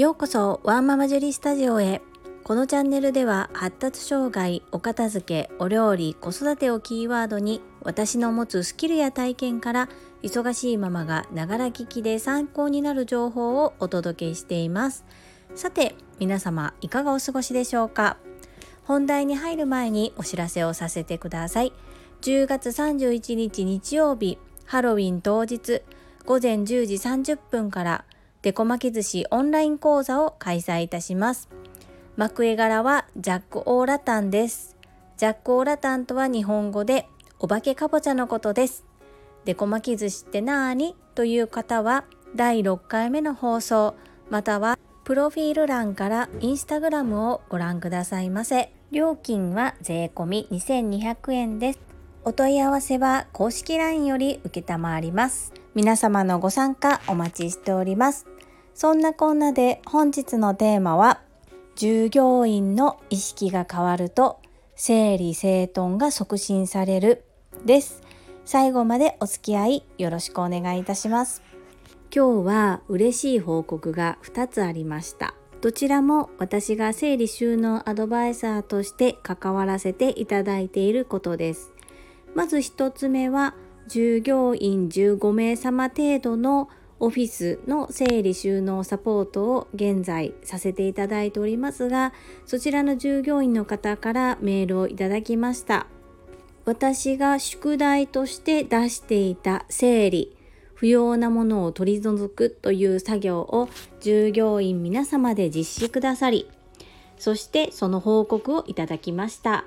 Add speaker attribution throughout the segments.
Speaker 1: ようこそワンママジュリスタジオへ。このチャンネルでは発達障害お片付けお料理子育てをキーワードに私の持つスキルや体験から忙しいママがながら聞きで参考になる情報をお届けしています。さて皆様いかがお過ごしでしょうか？本題に入る前にお知らせをさせてください。10月31日日曜日ハロウィン当日午前10時30分からデコ巻き寿司オンライン講座を開催いたします。幕絵柄はジャック・オーラタンです。ジャック・オーラタンとは日本語でお化けかぼちゃのことです。デコ巻き寿司ってなーにという方は第6回目の放送またはプロフィール欄からインスタグラムをご覧くださいませ。料金は税込2200円です。お問い合わせは公式 LINE より受けたまわります。皆様のご参加お待ちしております。そんなこんなで本日のテーマは従業員の意識が変わると整理整頓が促進されるです。最後までお付き合いよろしくお願いいたします。今日は嬉しい報告が2つありました。どちらも私が整理収納アドバイザーとして関わらせていただいていることです。まず1つ目は従業員15名様程度のオフィスの整理収納サポートを現在させていただいておりますがそちらの従業員の方からメールをいただきました。私が宿題として出していた整理不要なものを取り除くという作業を従業員皆様で実施くださりそしてその報告をいただきました。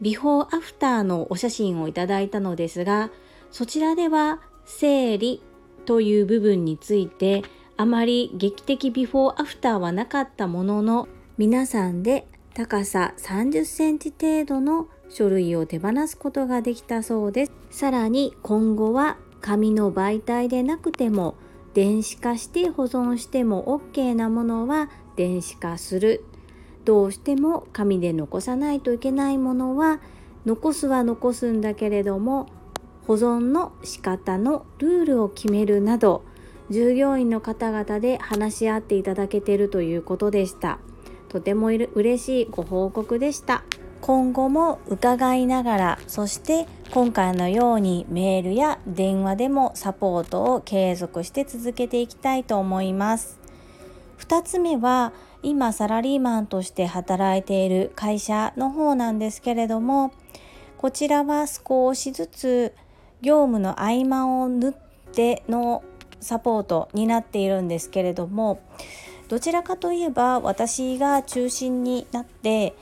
Speaker 1: ビフォーアフターのお写真をいただいたのですが、そちらでは生理という部分についてあまり劇的ビフォーアフターはなかったものの、皆さんで高さ30センチ程度の書類を手放すことができたそうです。さらに今後は紙の媒体でなくても電子化して保存しても OK なものは電子化するどうしても紙で残さないといけないものは残すは残すんだけれども保存の仕方のルールを決めるなど従業員の方々で話し合っていただけているということでした。とても嬉しいご報告でした。今後も伺いながらそして今回のようにメールや電話でもサポートを継続して続けていきたいと思います。2つ目は今サラリーマンとして働いている会社の方なんですけれどもこちらは少しずつ業務の合間を縫ってのサポートになっているんですけれどもどちらかといえば私が中心になって、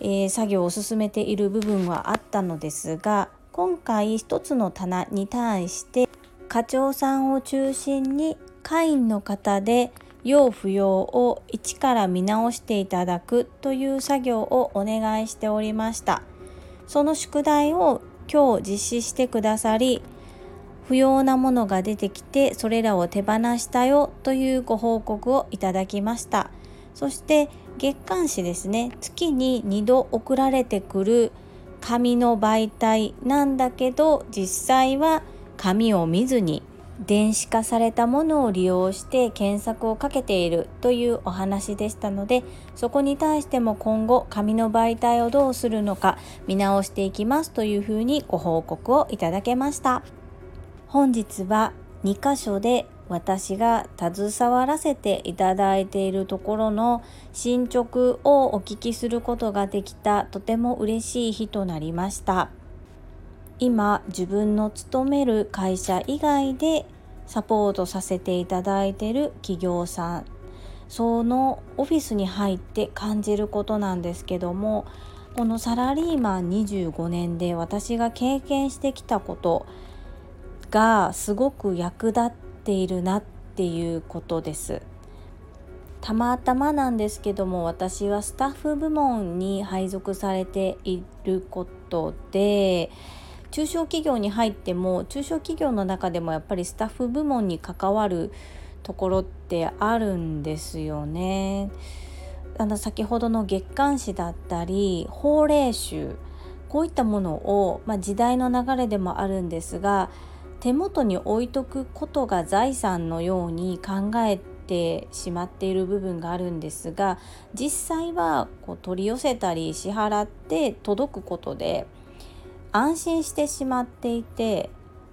Speaker 1: えー、作業を進めている部分はあったのですが今回一つの棚に対して課長さんを中心に会員の方で要不要を一から見直していただくという作業をお願いしておりました。その宿題を今日実施してくださり不要なものが出てきてそれらを手放したよというご報告をいただきました。そして月刊誌ですね。月に2度送られてくる紙の媒体なんだけど実際は紙を見ずに電子化されたものを利用して検索をかけているというお話でしたのでそこに対しても今後紙の媒体をどうするのか見直していきますというふうにご報告をいただけました本日は2箇所で私が携わらせていただいているところの進捗をお聞きすることができたとても嬉しい日となりました。今自分の勤める会社以外でサポートさせていただいてる企業さんそのオフィスに入って感じることなんですけどもこのサラリーマン25年で私が経験してきたことがすごく役立っているなっていうことです。たまたまなんですけども私はスタッフ部門に配属されていることで中小企業に入っても中小企業の中でもやっぱりスタッフ部門に関わるところってあるんですよね。あの先ほどの月刊誌だったり法令集こういったものを、まあ、時代の流れでもあるんですが手元に置いとくことが財産のように考えてしまっている部分があるんですが実際はこう取り寄せたり支払って届くことで安心してしまっていて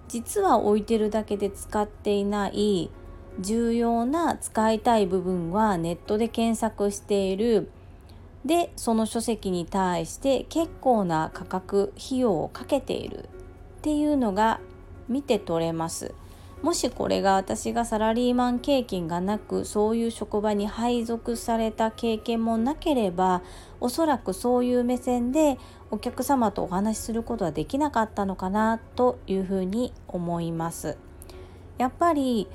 Speaker 1: 実は置いてるだけで使っていない重要な使いたい部分はネットで検索している。でその書籍に対して結構な価格費用をかけている。っていうのが見て取れます。もしこれが私がサラリーマン経験がなくそういう職場に配属された経験もなければおそらくそういう目線でお客様とお話しすることはできなかったのかなというふうに思います。やっぱり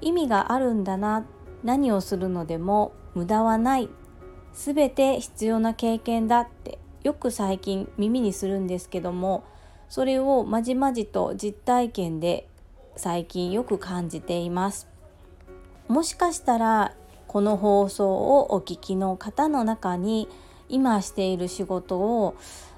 Speaker 1: 意味があるんだな何をするのでも無駄はない全て必要な経験だってよく最近耳にするんですけどもそれをまじまじと実体験で最近よく感じています。もしかしたらこの放送をお聞きの方の中に今している仕事を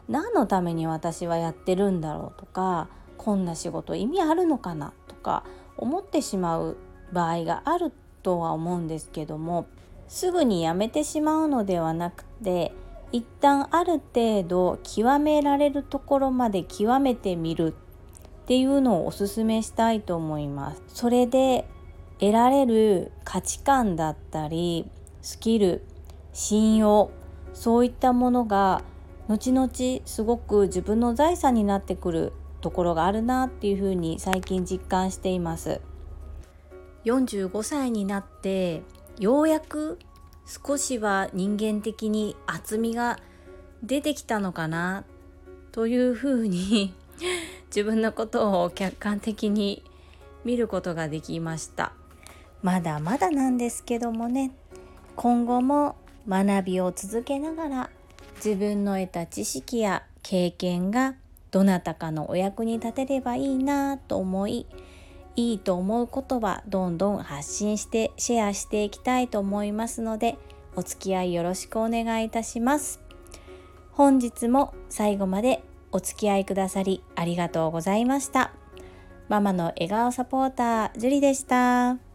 Speaker 1: 何のために私はやってるんだろうとかこんな仕事意味あるのかなとか思ってしまう場合があるとは思うんですけどもすぐにやめてしまうのではなくて一旦ある程度極められるところまで極めてみるっていうのをおすすめしたいと思います。それで得られる価値観だったりスキル信用そういったものが後々すごく自分の財産になってくるところがあるなっていうふうに最近実感しています45歳になってようやく少しは人間的に厚みが出てきたのかなというふうに自分のことを客観的に見ることができました。まだまだなんですけどもね。今後も学びを続けながら自分の得た知識や経験がどなたかのお役に立てればいいなと思いいいと思うことはどんどん発信してシェアしていきたいと思いますのでお付き合いよろしくお願いいたします。本日も最後までお付き合いくださりありがとうございましたママの笑顔サポータージュリでした。